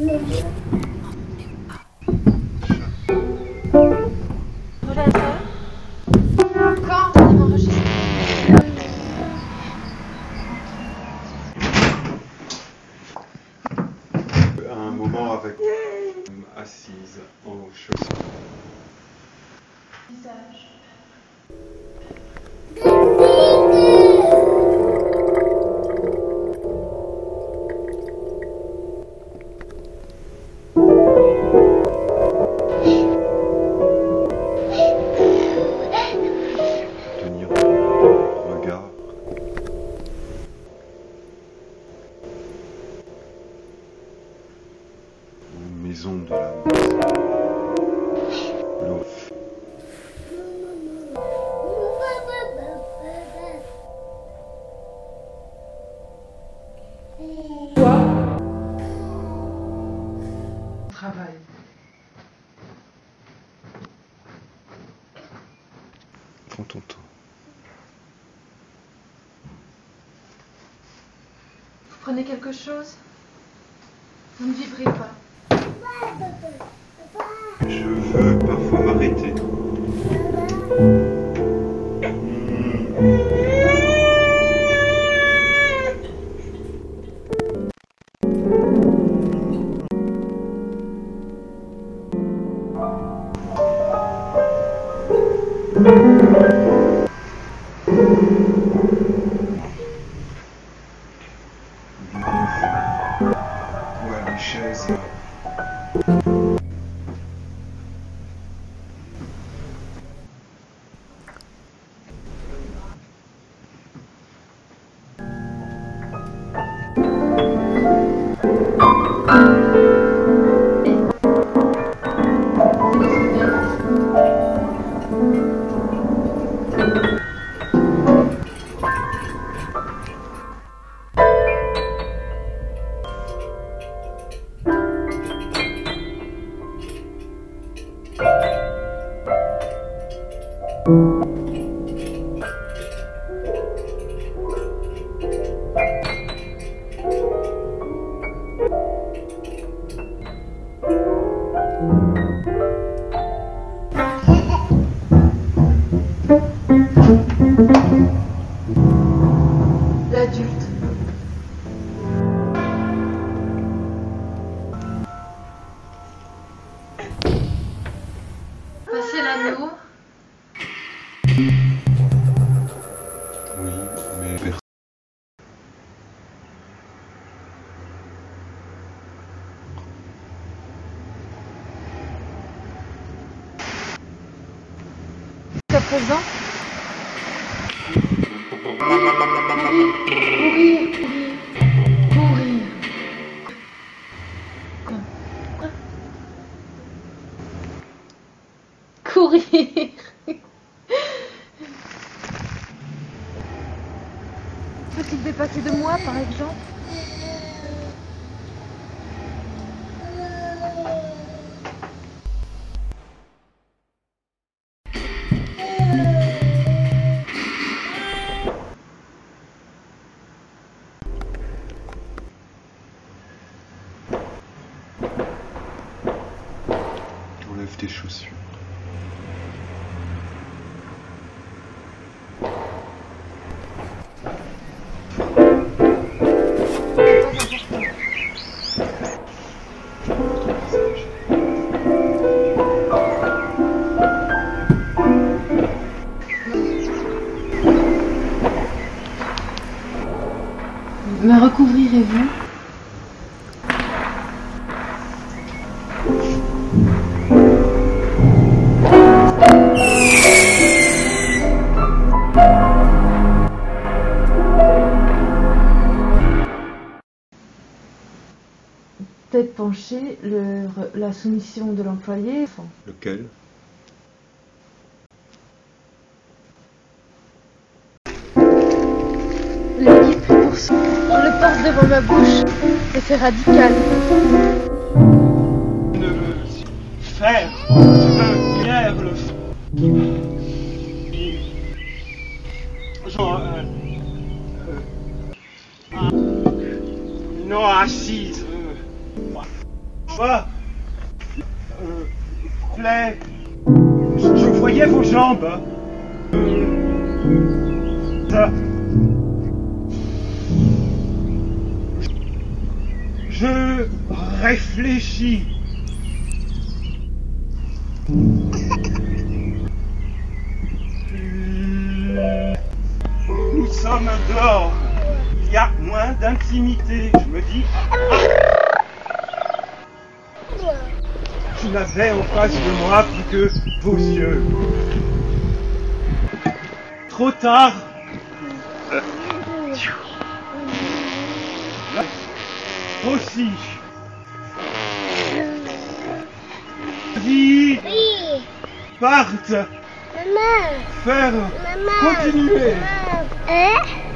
Un moment avec assise en chaussures. Visage. Travail. Prends ton temps. Vous prenez quelque chose? Vous ne vibrez pas. Je veux parfois Música présent. Courir, courir, courir. Quoi Courir. Faut-il dépasser de moi, par exemple Enlève tes chaussures. Me recouvrirez-vous Tête penchée, le- la soumission de l'employé. Lequel? Le guide pris pour son. Je le porte devant ma bouche. Effet radical. ne veux faire, je bien le. Genre, euh, euh, ah, non, assise. Euh. Je, voyais vos jambes. Euh, ça. Je réfléchis. Nous sommes dehors. Il y a moins d'intimité. Je me dis. Je n'avais en face de moi plus que vos yeux. Trop tard. Aussi. Vie Oui, parte maman, faire maman. continuer. Maman. Hein?